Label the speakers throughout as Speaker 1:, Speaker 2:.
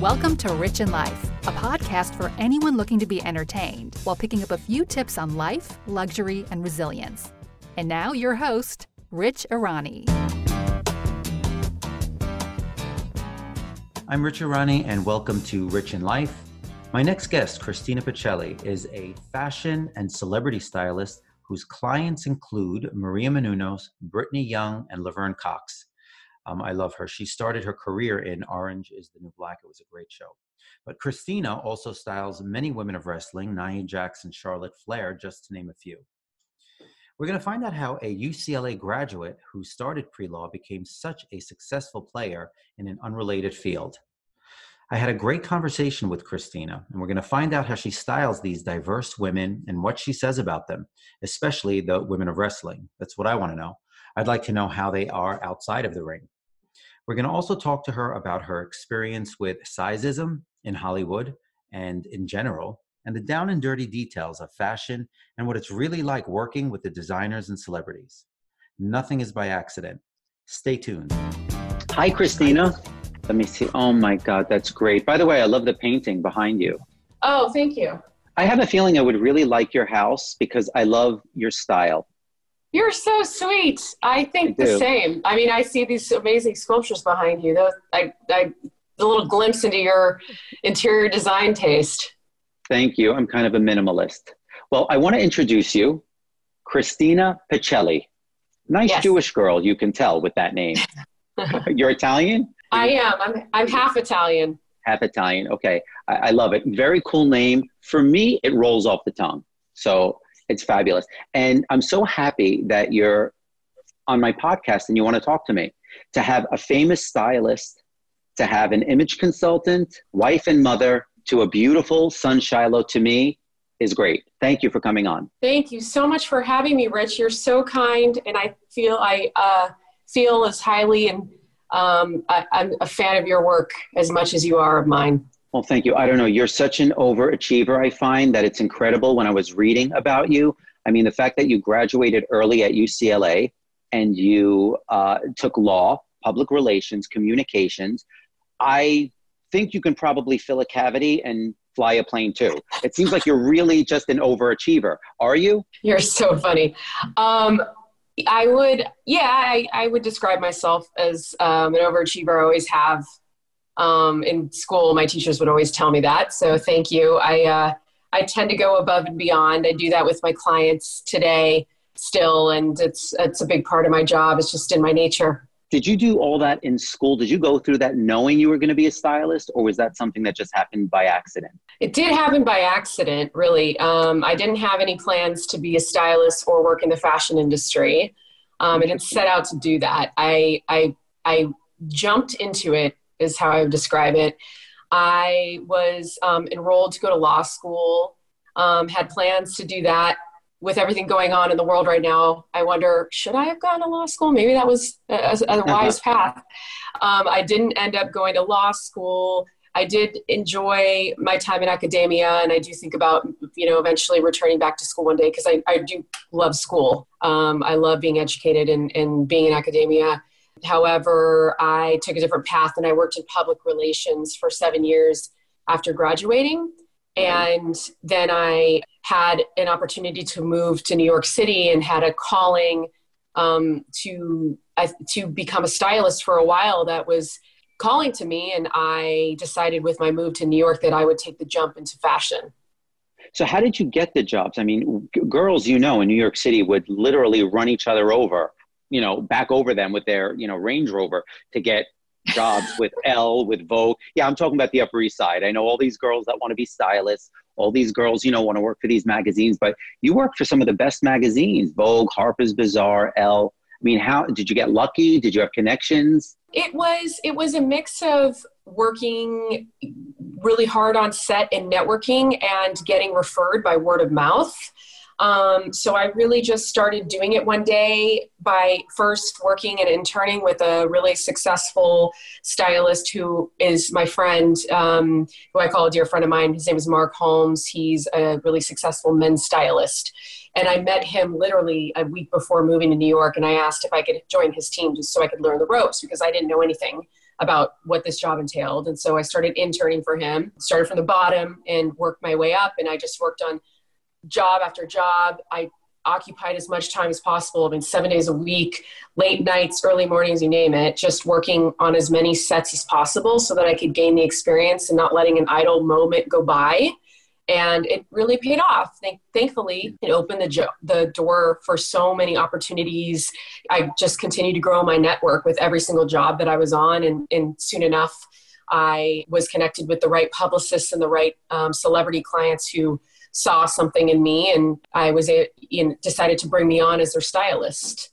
Speaker 1: Welcome to Rich in Life, a podcast for anyone looking to be entertained while picking up a few tips on life, luxury, and resilience. And now, your host, Rich Irani.
Speaker 2: I'm Rich Irani, and welcome to Rich in Life. My next guest, Christina Pacelli, is a fashion and celebrity stylist whose clients include Maria Menounos, Brittany Young, and Laverne Cox. Um, I love her. She started her career in Orange is the New Black. It was a great show. But Christina also styles many women of wrestling, Nia Jackson, Charlotte Flair, just to name a few. We're going to find out how a UCLA graduate who started pre law became such a successful player in an unrelated field. I had a great conversation with Christina, and we're going to find out how she styles these diverse women and what she says about them, especially the women of wrestling. That's what I want to know. I'd like to know how they are outside of the ring. We're going to also talk to her about her experience with sizeism in Hollywood and in general, and the down and dirty details of fashion and what it's really like working with the designers and celebrities. Nothing is by accident. Stay tuned.
Speaker 3: Hi, Christina. Let me see. Oh my God, that's great. By the way, I love the painting behind you.
Speaker 4: Oh, thank you.
Speaker 3: I have a feeling I would really like your house because I love your style.
Speaker 4: You're so sweet. I think
Speaker 3: I
Speaker 4: the same. I mean, I see these amazing sculptures behind you. Those, I, I, a little glimpse into your interior design taste.
Speaker 3: Thank you. I'm kind of a minimalist. Well, I want to introduce you, Christina Pacelli. Nice
Speaker 4: Yes.
Speaker 3: Jewish girl, you can tell with that name. You're Italian?
Speaker 4: I am. I'm, I'm half Italian.
Speaker 3: Half Italian. Okay. I, I love it. Very cool name. For me, it rolls off the tongue. So it's fabulous. And I'm so happy that you're on my podcast and you want to talk to me. To have a famous stylist, to have an image consultant, wife and mother to a beautiful son Shiloh to me is great. Thank you for coming on.
Speaker 4: Thank you so much for having me, Rich. You're so kind, and I feel I uh, feel as highly and um, I, I'm a fan of your work as much as you are of mine.
Speaker 3: Well, thank you. I don't know. You're such an overachiever. I find that it's incredible when I was reading about you. I mean, the fact that you graduated early at UCLA and you uh, took law, public relations, communications. I think you can probably fill a cavity and fly a plane too. It seems like you're really just an overachiever. Are you?
Speaker 4: You're so funny. Um, I would, yeah, I, I would describe myself as um, an overachiever. I always have. Um, in school, my teachers would always tell me that. So thank you. I, uh, I tend to go above and beyond. I do that with my clients today still, and it's, it's a big part of my job. It's just in my nature.
Speaker 3: Did you do all that in school? Did you go through that knowing you were going to be a stylist, or was that something that just happened by accident?
Speaker 4: It did happen by accident, really. Um, I didn't have any plans to be a stylist or work in the fashion industry. Um, I didn't set out to do that. I, I, I jumped into it, is how I would describe it. I was um, enrolled to go to law school, um, had plans to do that. With everything going on in the world right now, I wonder should I have gone to law school? Maybe that was a, a wise path. Um, I didn't end up going to law school. I did enjoy my time in academia, and I do think about you know eventually returning back to school one day because I, I do love school. Um, I love being educated and, and being in academia. However, I took a different path and I worked in public relations for seven years after graduating. And then I had an opportunity to move to New York City and had a calling um, to I, to become a stylist for a while. That was calling to me, and I decided with my move to New York that I would take the jump into fashion.
Speaker 3: So, how did you get the jobs? I mean, g- girls, you know, in New York City would literally run each other over, you know, back over them with their, you know, Range Rover to get jobs with Elle, with Vogue. Yeah, I'm talking about the Upper East Side. I know all these girls that want to be stylists, all these girls, you know, want to work for these magazines, but you work for some of the best magazines Vogue, Harper's Bazaar, Elle. I mean, how did you get lucky? Did you have connections?
Speaker 4: It was it was a mix of working really hard on set and networking and getting referred by word of mouth. Um, so I really just started doing it one day by first working and interning with a really successful stylist who is my friend, um, who I call a dear friend of mine. His name is Mark Holmes. He's a really successful men's stylist. And I met him literally a week before moving to New York, and I asked if I could join his team just so I could learn the ropes because I didn't know anything about what this job entailed. And so I started interning for him, started from the bottom and worked my way up. And I just worked on job after job. I occupied as much time as possible. I mean, seven days a week, late nights, early mornings, you name it, just working on as many sets as possible so that I could gain the experience and not letting an idle moment go by. And it really paid off. Thankfully, it opened the, jo- the door for so many opportunities. I just continued to grow my network with every single job that I was on. And, and soon enough, I was connected with the right publicists and the right um, celebrity clients who saw something in me and I was know, decided to bring me on as their stylist.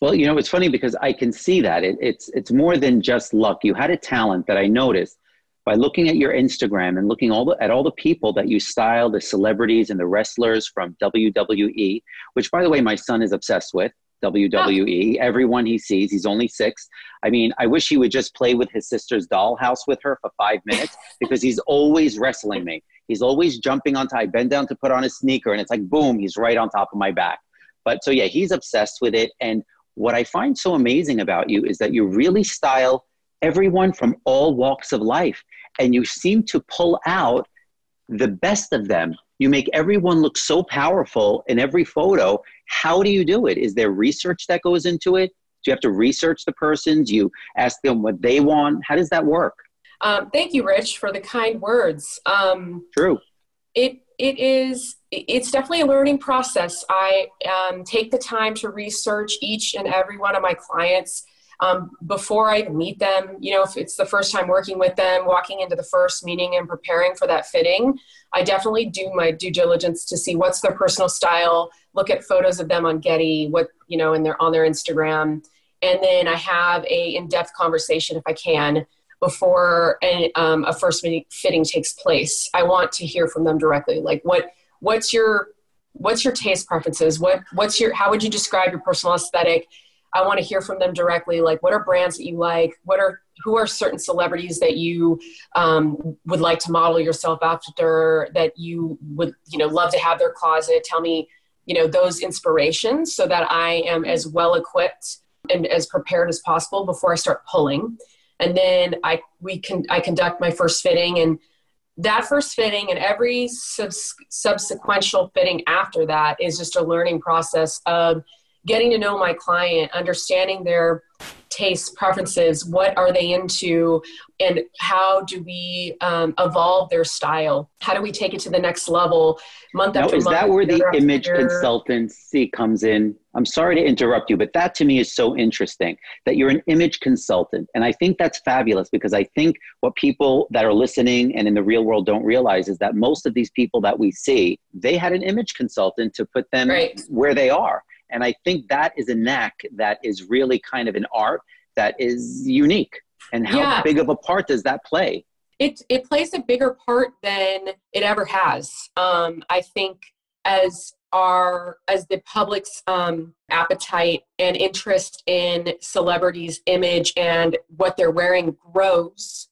Speaker 3: Well, you know, it's funny because I can see that it, it's it's more than just luck. You had a talent that I noticed by looking at your Instagram and looking all the, at all the people that you style, the celebrities and the wrestlers from WWE, which by the way, my son is obsessed with. WWE. Oh. Everyone he sees, he's only six. I mean, I wish he would just play with his sister's dollhouse with her for five minutes because he's always wrestling me. He's always jumping on top. I bend down to put on a sneaker, and it's like boom, he's right on top of my back. But so yeah, he's obsessed with it. And what I find so amazing about you is that you really style everyone from all walks of life, and you seem to pull out the best of them. You make everyone look so powerful in every photo. How do you do it? Is there research that goes into it? Do you have to research the person? Do you ask them what they want? How does that work?
Speaker 4: Um, thank you, Rich, for the kind words. Um,
Speaker 3: True.
Speaker 4: It it is it's definitely a learning process. I um, take the time to research each and every one of my clients um, before I meet them. You know, if it's the first time working with them, walking into the first meeting and preparing for that fitting, I definitely do my due diligence to see what's their personal style. Look at photos of them on Getty, what you know, in their on their Instagram, and then I have a in-depth conversation if I can before a, um, a first fitting takes place. I want to hear from them directly. Like, what what's your what's your taste preferences? What what's your how would you describe your personal aesthetic? I want to hear from them directly. Like, what are brands that you like? What are who are certain celebrities that you um, would like to model yourself after? That you would you know love to have their closet. Tell me you know those inspirations so that I am as well equipped and as prepared as possible before I start pulling and then I we can I conduct my first fitting and that first fitting and every subs- subsequential fitting after that is just a learning process of getting to know my client, understanding their tastes, preferences, what are they into, and how do we um, evolve their style? How do we take it to the next level month
Speaker 3: now,
Speaker 4: after
Speaker 3: is
Speaker 4: month?
Speaker 3: Is that where the image consultancy comes in? I'm sorry to interrupt you, but that to me is so interesting that you're an image consultant. And I think that's fabulous because I think what people that are listening and in the real world don't realize is that most of these people that we see, they had an image consultant to put them right. where they are. And I think that is a knack that is really kind of an art that is unique. And how yeah. big of a part does that play?
Speaker 4: It, it plays a bigger part than it ever has. Um, I think as our as the public's um, appetite and interest in celebrities' image and what they're wearing grows,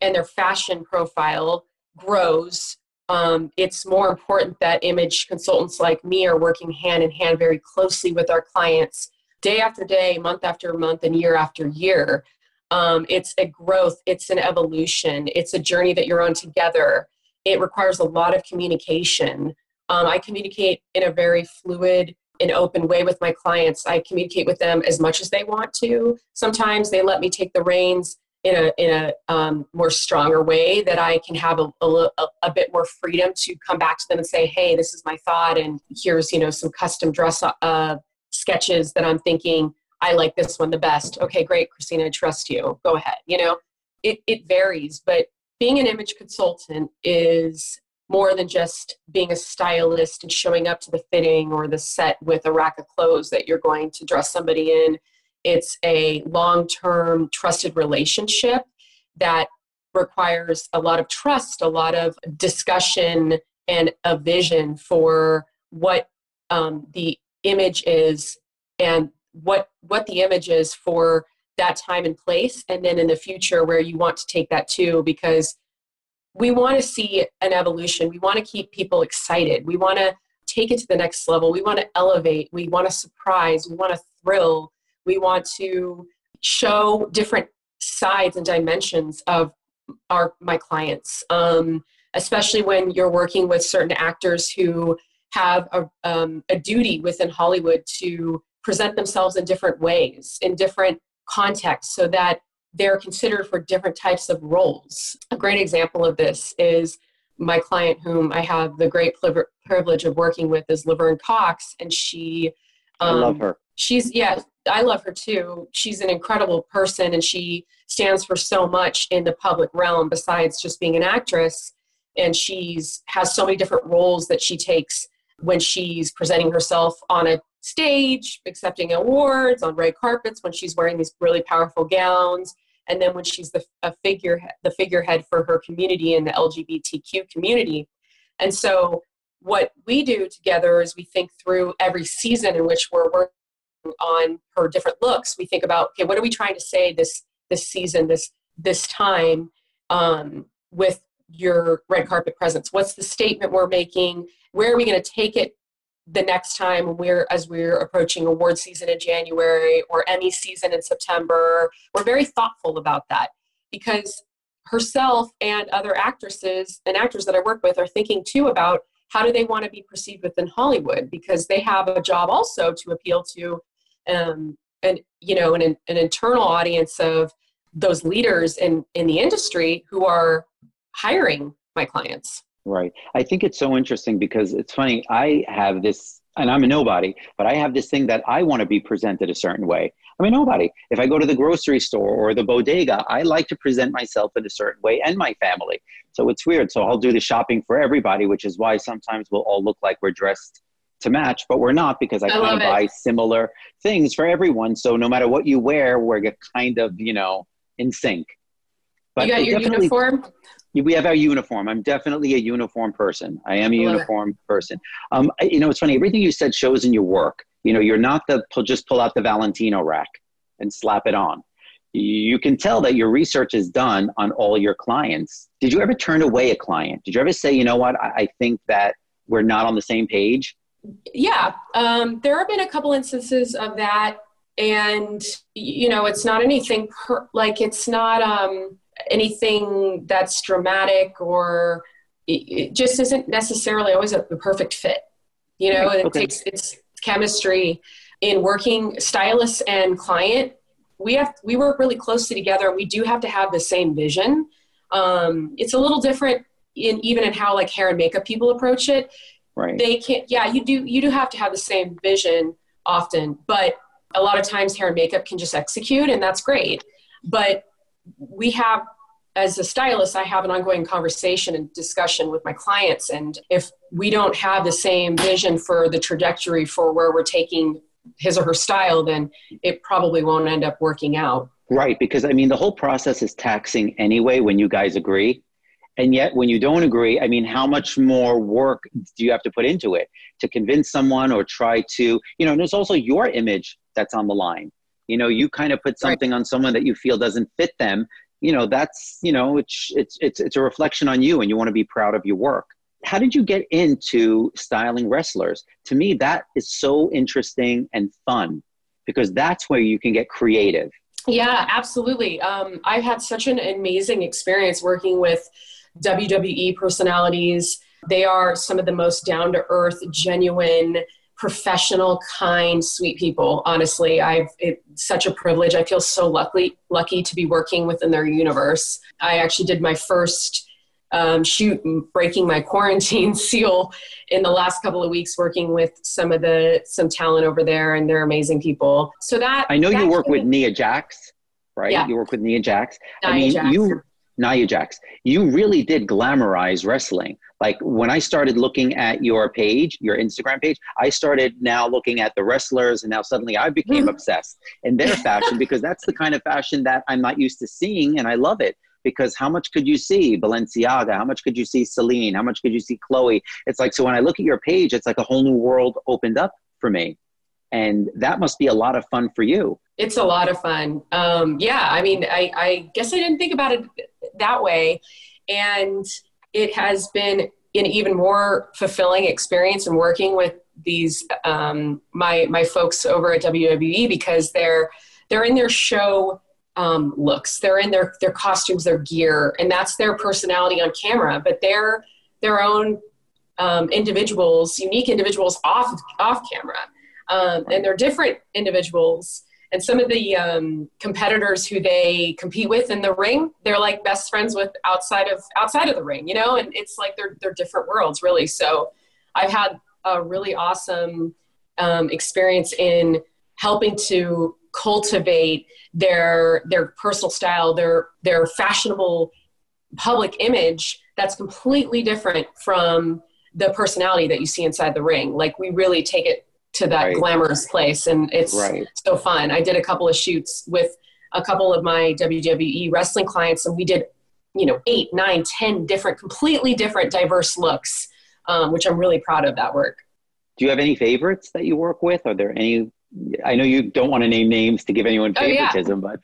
Speaker 4: and their fashion profile grows, um, it's more important that image consultants like me are working hand in hand very closely with our clients day after day, month after month, and year after year. Um, it's a growth, it's an evolution, it's a journey that you're on together. It requires a lot of communication. Um, I communicate in a very fluid and open way with my clients. I communicate with them as much as they want to. Sometimes they let me take the reins in a in a um, more stronger way that I can have a, a, a, bit more freedom to come back to them and say, hey, this is my thought, and here's you know some custom dress uh, sketches that I'm thinking I like this one the best. Okay, great, Christina, I trust you. Go ahead. You know, it it varies, but being an image consultant is more than just being a stylist and showing up to the fitting or the set with a rack of clothes that you're going to dress somebody in it's a long term trusted relationship that requires a lot of trust, a lot of discussion, and a vision for what um, the image is and what what the image is for that time and place and then in the future where you want to take that to because we want to see an evolution. We want to keep people excited. We want to take it to the next level. We want to elevate. We want to surprise. We want to thrill we want to show different sides and dimensions of our my clients um, especially when you're working with certain actors who have a, um, a duty within hollywood to present themselves in different ways in different contexts so that they're considered for different types of roles. A great example of this is my client whom i have the great privilege of working with is laverne cox and she
Speaker 3: um, i love um, her
Speaker 4: she's yeah i love her too. She's an incredible person and she stands for so much in the public realm besides just being an actress. And she's has so many different roles that she takes when she's presenting herself on a stage accepting awards on red carpets when she's wearing these really powerful gowns. And then when she's the a figure the figurehead for her community in the lgbtq community. And so what we do together is we think through every season in which we're working on her different looks. We think about okay what are we trying to say this this season this this time um, with your red carpet presence? What's the statement we're making? Where are we going to take it the next time we're as we're approaching award season in january or emmy season in september? We're very thoughtful about that because herself and other actresses and actors that i work with are thinking too about how do they want to be perceived within hollywood? Because they have a job also to appeal to um, and you know an, an internal audience of those leaders in in the industry who are hiring my clients.
Speaker 3: Right. I think it's so interesting because it's funny i have this and i'm a nobody but i have this thing that i want to be presented a certain way. I'm a nobody. If i go to the grocery store or the bodega i like to present myself in a certain way and my family. So it's weird. So i'll do the shopping for everybody which is why sometimes we'll all look like we're dressed to match, but we're not because I, I kind of buy similar things for everyone. So no matter what you wear, we're kind of, you know, in sync.
Speaker 4: But you got your uniform?
Speaker 3: We have our uniform. I'm definitely a uniform person. I am a uniform it. person. Um, you know, it's funny. Everything you said shows in your work. You know, you're not the just pull out the Valentino rack and slap it on. You can tell that your research is done on all your clients. Did you ever turn away a client? Did you ever say, you know what, I, I think that we're not on the same page?
Speaker 4: Yeah, um, there have been a couple instances of that, and you know, it's not anything per, like it's not um, anything that's dramatic or it just isn't necessarily always a, perfect fit. You know, okay. it takes it's chemistry in working stylist and client. We have we work really closely together, and we do have to have the same vision. Um, it's a little different in even in how like hair and makeup people approach it
Speaker 3: right.
Speaker 4: They can't yeah you do you do have to have the same vision often but a lot of times hair and makeup can just execute and that's great. But we have as a stylist i have an ongoing conversation and discussion with my clients and if we don't have the same vision for the trajectory for where we're taking his or her style then it probably won't end up working out.
Speaker 3: Right because i mean the whole process is taxing anyway when you guys agree and yet, when you don't agree, I mean, how much more work do you have to put into it to convince someone or try to, you know, and there's also your image that's on the line. You know, you kind of put something right. on someone that you feel doesn't fit them. You know, that's, you know, it's, it's, it's, it's a reflection on you and you want to be proud of your work. How did you get into styling wrestlers? To me, that is so interesting and fun because that's where you can get creative.
Speaker 4: Yeah, absolutely. Um, I've had such an amazing experience working with WWE personalities. They are some of the most down to earth, genuine, professional, kind, sweet people. Honestly, I've it's such a privilege. I feel so lucky lucky to be working within their universe. I actually did my first um, shoot breaking my quarantine seal in the last couple of weeks working with some of the some talent over there and they're amazing people so that
Speaker 3: i know you work with nia jax right yeah. you work with nia jax
Speaker 4: nia
Speaker 3: i mean
Speaker 4: jax.
Speaker 3: you Nia Jax, you really did glamorize wrestling. Like when I started looking at your page, your Instagram page, I started now looking at the wrestlers, and now suddenly I became mm-hmm. obsessed in their fashion because that's the kind of fashion that I'm not used to seeing, and I love it. Because how much could you see Balenciaga? How much could you see Celine? How much could you see Chloe? It's like so when I look at your page, it's like a whole new world opened up for me, and that must be a lot of fun for you.
Speaker 4: It's a lot of fun. Um, yeah, I mean, I, I guess I didn't think about it that way. And it has been an even more fulfilling experience in working with these um, my my folks over at WWE because they're they're in their show um, looks. They're in their their costumes, their gear, and that's their personality on camera. But they're their own um, individuals, unique individuals off off camera, um, and they're different individuals. And some of the um, competitors who they compete with in the ring, they're like best friends with outside of outside of the ring, you know. And it's like they're they're different worlds, really. So I've had a really awesome um, experience in helping to cultivate their their personal style, their their fashionable public image that's completely different from the personality that you see inside the ring. Like we really take it to that right. glamorous place, and it's right. so fun. I did a couple of shoots with a couple of my WWE wrestling clients, and we did you know eight, nine, ten different, completely different, diverse looks, um, which I'm really proud of that work.
Speaker 3: Do you have any favorites that you work with? Are there any I know you don't want to name names to give anyone favoritism, oh, yeah.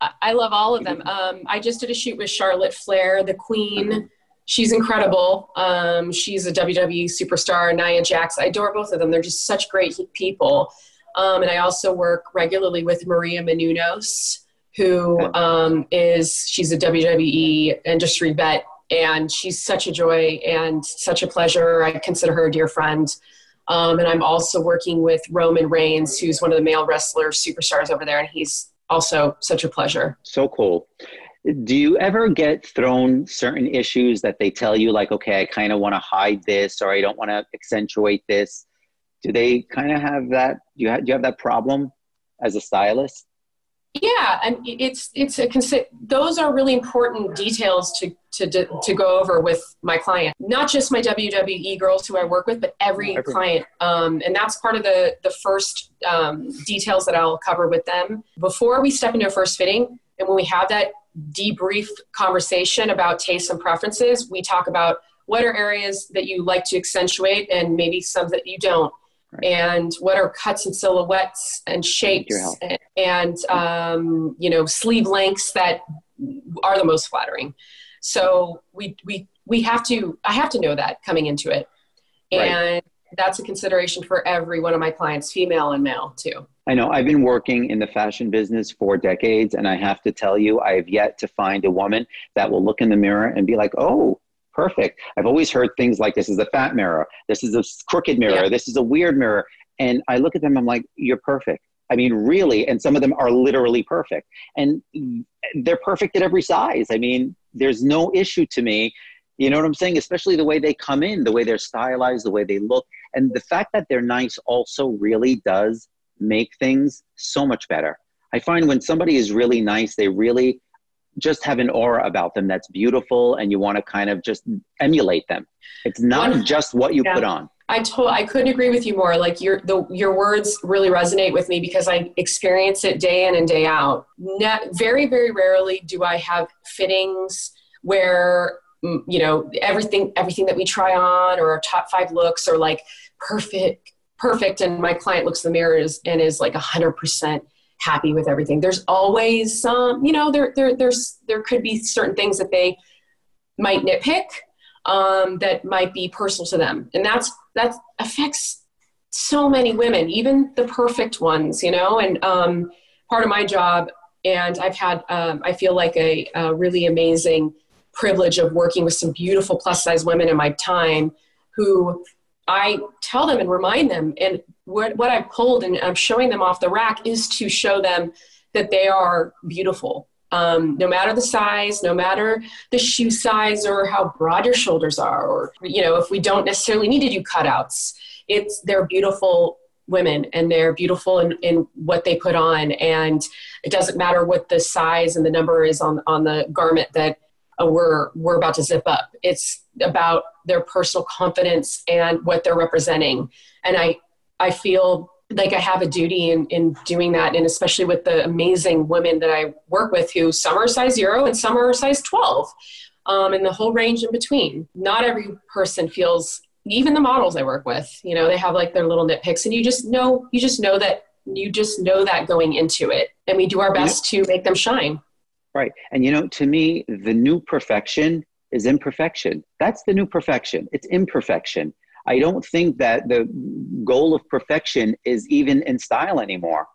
Speaker 4: but I love all of them. Um, I just did a shoot with Charlotte Flair, the Queen. She's incredible. Um, she's a WWE superstar. Nia Jax. I adore both of them. They're just such great people. Um, and I also work regularly with Maria Menounos, who um, is she's a WWE industry vet, and she's such a joy and such a pleasure. I consider her a dear friend. Um, and I'm also working with Roman Reigns, who's one of the male wrestler superstars over there, and he's also such a pleasure.
Speaker 3: So cool. Do you ever get thrown certain issues that they tell you, like, okay, I kind of want to hide this or I don't want to accentuate this? Do they kind of have that? Do you have, do you have that problem as a stylist?
Speaker 4: Yeah, and it's it's a those are really important details to to to go over with my client. Not just my WWE girls who I work with, but every, every. client. Um, and that's part of the the first um, details that I'll cover with them before we step into a first fitting. And when we have that debrief conversation about tastes and preferences, we talk about what are areas that you like to accentuate and maybe some that you don't Right. And what are cuts and silhouettes and shapes and, and um, you know sleeve lengths that are the most flattering. So we we we have to I have to know that coming into it, and right. that's a consideration for every one of my clients, female and male too.
Speaker 3: I know I've been working in the fashion business for decades, and I have to tell you, I have yet to find a woman that will look in the mirror and be like, "Oh, perfect. I've always heard things like this is a fat mirror, this is a crooked mirror, yeah. this is a weird mirror. And I look at them, I'm like, you're perfect. I mean, really, and some of them are literally perfect. And they're perfect at every size. I mean, there's no issue to me. You know what I'm saying? Especially the way they come in, the way they're stylized, the way they look. And the fact that they're nice also really does make things so much better. I find when somebody is really nice, they really just have an aura about them that's beautiful and you want to kind of just emulate them. It's not just what you yeah. put on.
Speaker 4: I told I couldn't agree with you more. Like your the your words really resonate with me because I experience it day in and day out. very very rarely do I have fittings where mm, you know everything everything that we try on or our top five looks are like perfect perfect and my client looks in the mirror and is like 100% happy with everything. There's always some, you know, there, there, there's, there could be certain things that they might nitpick um, that might be personal to them. And that's, that affects so many women, even the perfect ones, you know, and um, part of my job, and I've had, um, I feel like a, a really amazing privilege of working with some beautiful plus size women in my time who I tell them and remind them, and what, what I've pulled and I'm showing them off the rack is to show them that they are beautiful. Um, no matter the size, no matter the shoe size or how broad your shoulders are, or you know, if we don't necessarily need to do cutouts, it's they're beautiful women and they're beautiful in, in what they put on, and it doesn't matter what the size and the number is on on the garment that uh, we're we're about to zip up. It's about their personal confidence and what they're representing. And I I feel like I have a duty in, in doing that, and especially with the amazing women that I work with who some are size zero and some are size 12, um, and the whole range in between. Not every person feels, even the models I work with, you know, they have like their little nitpicks, and you just know, you just know that you just know that going into it, and we do our best to make them shine.
Speaker 3: Right. And you know, to me, the new perfection is imperfection. That's the new perfection. It's imperfection. I don't think that the goal of perfection is even in style anymore.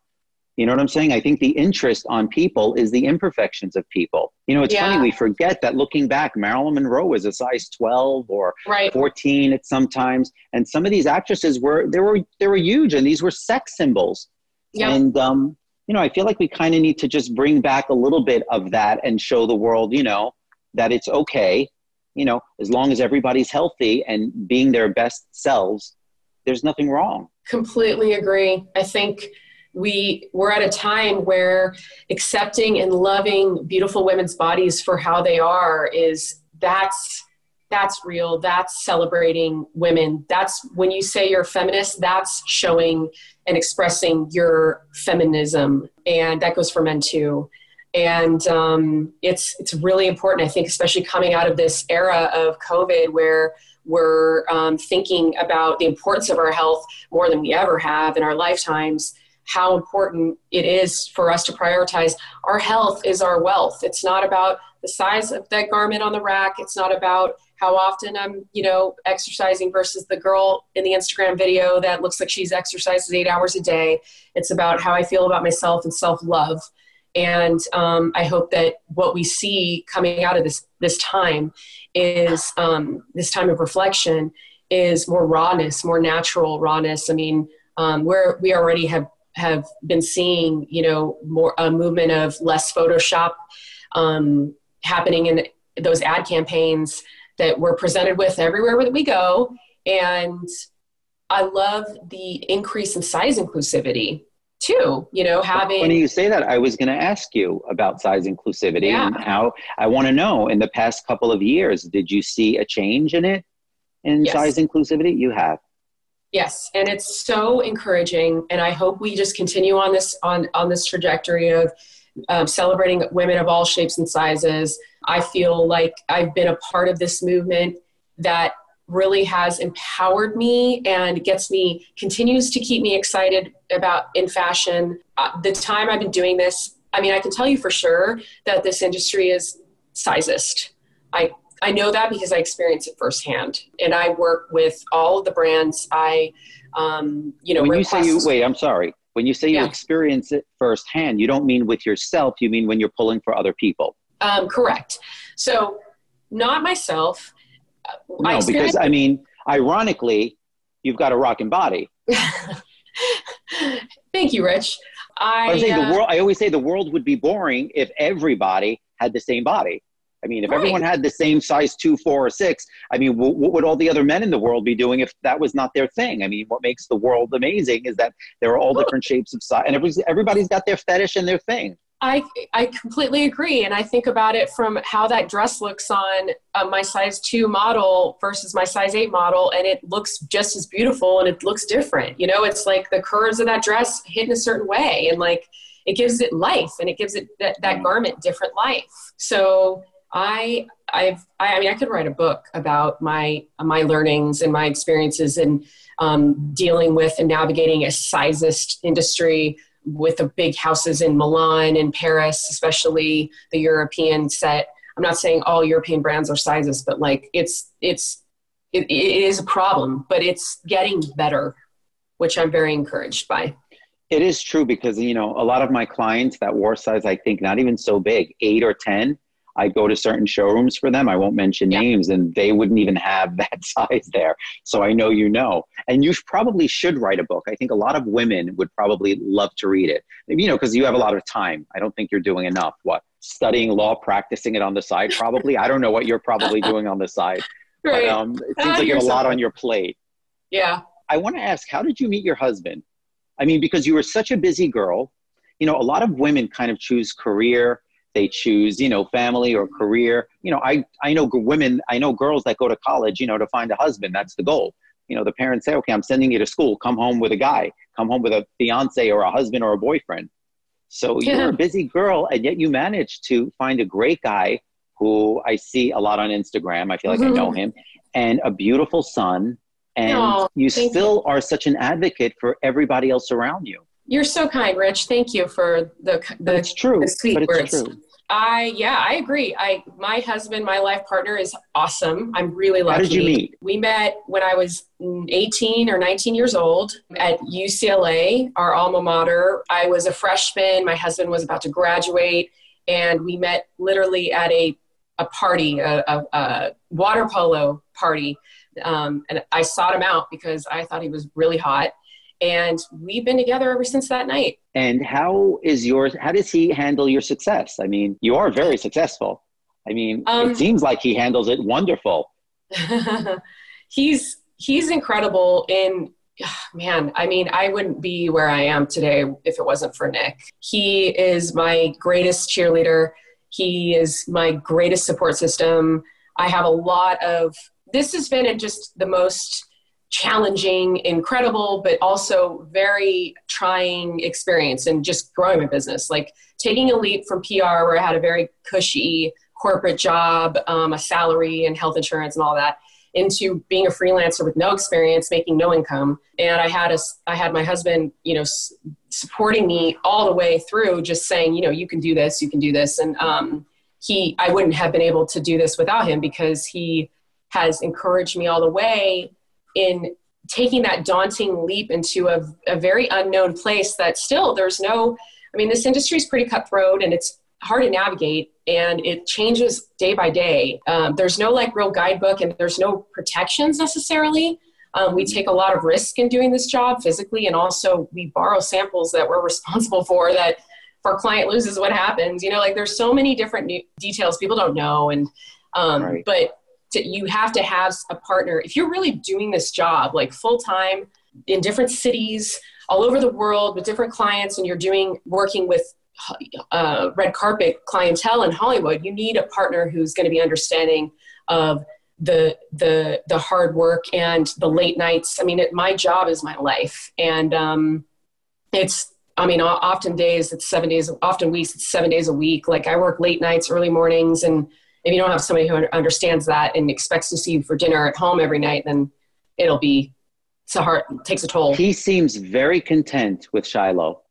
Speaker 3: You know what I'm saying? I think the interest on people is the imperfections of people. You know, it's
Speaker 4: Yeah.
Speaker 3: funny, we forget that looking back, Marilyn Monroe was a size 12 or
Speaker 4: Right.
Speaker 3: 14 at sometimes. And some of these actresses were, they were, they were huge and these were sex symbols.
Speaker 4: Yeah.
Speaker 3: And, um, you know, I feel like we kind of need to just bring back a little bit of that and show the world, you know, that it's okay, you know, as long as everybody's healthy and being their best selves, there's nothing wrong.
Speaker 4: completely agree i think we we're at a time where accepting and loving beautiful women's bodies for how they are is that's that's real that's celebrating women that's when you say you're a feminist that's showing and expressing your feminism and that goes for men too. And um, it's it's really important i think especially coming out of this era of covid where we're um, thinking about the importance of our health more than we ever have in our lifetimes how important it is for us to prioritize. Our health is our wealth. It's not about the size of that garment on the rack. It's not about how often i'm you know exercising versus the girl in the instagram video that looks like she's exercises eight hours a day. It's about how i feel about myself and self-love. And um, i hope that what we see coming out of this this time is um, this time of reflection is more rawness more natural rawness. I mean um, we're we already have have been seeing you know more a movement of less photoshop um, happening in those ad campaigns that we're presented with everywhere that we go and i love the increase in size inclusivity too you know having
Speaker 3: When you say that, I was going to ask you about size inclusivity
Speaker 4: Yeah.
Speaker 3: and how I want to know in the past couple of years, did you see a change in it in
Speaker 4: Yes.
Speaker 3: size inclusivity? You have.
Speaker 4: Yes, and it's so encouraging, and I hope we just continue on this on on this trajectory of um, celebrating women of all shapes and sizes. I feel like I've been a part of this movement that really has empowered me and gets me continues to keep me excited about in fashion. Uh, the time I've been doing this, I mean, I can tell you for sure that this industry is sizist. I I know that because I experience it firsthand, and I work with all of the brands. I, um, you know,
Speaker 3: when you say you, wait, I'm sorry. When you say you experience it firsthand, you don't mean with yourself, you mean when you're pulling for other people.
Speaker 4: um, correct. So, not myself. Uh, I
Speaker 3: No, because I mean, ironically, you've got a rocking body.
Speaker 4: Thank you, Rich. I,
Speaker 3: saying
Speaker 4: uh,
Speaker 3: the world. I always say the world would be boring if everybody had the same body. I mean, if
Speaker 4: Right.
Speaker 3: everyone had the same size two, four, or six, I mean, wh- what would all the other men in the world be doing if that was not their thing? I mean, what makes the world amazing is that there are all different shapes of size, and everybody's, everybody's got their fetish and their thing.
Speaker 4: I I completely agree, and I think about it from how that dress looks on uh, my size two model versus my size eight model, and it looks just as beautiful, and it looks different. You know, it's like the curves of that dress hit in a certain way, and like it gives it life, and it gives it that, that garment different life. So I I've I, mean I could write a book about my my learnings and my experiences in um, dealing with and navigating a sizist industry with the big houses in Milan and Paris, especially the European set. I'm not saying all European brands are sizes, but like it's it's it, it is a problem, but it's getting better, which I'm very encouraged by.
Speaker 3: It is true because you know a lot of my clients that wore size, I think, not even so big, eight or ten. I go to certain showrooms for them. I won't mention
Speaker 4: Yeah.
Speaker 3: names, and they wouldn't even have that size there. So I know you know, and you probably should write a book. I think a lot of women would probably love to read it. You know, because you have a lot of time. I don't think you're doing enough. What studying law, practicing it on the side, probably. I don't know what you're probably doing on the side, but um, it
Speaker 4: Ah,
Speaker 3: seems like you have a lot on your plate.
Speaker 4: Yeah.
Speaker 3: I want to ask, how did you meet your husband? I mean, because you were such a busy girl. You know, a lot of women kind of choose career. They choose, you know, family or career. You know, I, I know women, I know girls that go to college, you know, to find a husband. That's the goal. You know, the parents say, okay, I'm sending you to school. Come home with a guy. Come home with a fiance or a husband or a boyfriend. So
Speaker 4: Yeah.
Speaker 3: you're a busy girl, and yet you managed to find a great guy who I see a lot on Instagram. I feel like I know him, and a beautiful son. And you still are such an advocate for everybody else around you.
Speaker 4: You're so kind, Rich. Thank you for the
Speaker 3: But
Speaker 4: the
Speaker 3: it's true.
Speaker 4: the sweet
Speaker 3: but it's
Speaker 4: words.
Speaker 3: true.
Speaker 4: I yeah, I agree. I my husband, my life partner is awesome. I'm really lucky.
Speaker 3: How did you meet?
Speaker 4: We met when I was 18 or 19 years old at UCLA, our alma mater. I was a freshman. My husband was about to graduate, and we met literally at a a party, a, a, a water polo party. Um, and I sought him out because I thought he was really hot and we've been together ever since that night.
Speaker 3: And how is yours? How does he handle your success? I mean, you are very successful. I mean, um, it seems like he handles it wonderful.
Speaker 4: he's he's incredible in man, I mean, I wouldn't be where I am today if it wasn't for Nick. He is my greatest cheerleader. He is my greatest support system. I have a lot of this has been just the most challenging, incredible, but also very trying experience and just growing my business. Like taking a leap from PR, where I had a very cushy corporate job, um, a salary, and health insurance and all that, into being a freelancer with no experience, making no income. And I had a, I had my husband, you know, s- supporting me all the way through, just saying, you know, you can do this, you can do this, and um, he, I wouldn't have been able to do this without him because he has encouraged me all the way in taking that daunting leap into a, a very unknown place that still there's no i mean this industry is pretty cutthroat and it's hard to navigate and it changes day by day. Um, there's no like real guidebook and there's no protections necessarily. Um, we take a lot of risk in doing this job physically and also we borrow samples that we're responsible for that if our client loses what happens. You know like there's so many different details people don't know and um, right. but to, you have to have a partner. If you're really doing this job like full time in different cities all over the world with different clients and you're doing working with uh, red carpet clientele in hollywood you need a partner who's going to be understanding of the the the hard work and the late nights. I mean it, my job is my life and um, it's i mean often days it's seven days often weeks it's seven days a week. Like i work late nights early mornings and if you don't have somebody who understands that and expects to see you for dinner at home every night, then it'll be it's a hard takes a toll.
Speaker 3: He seems very content with Shiloh.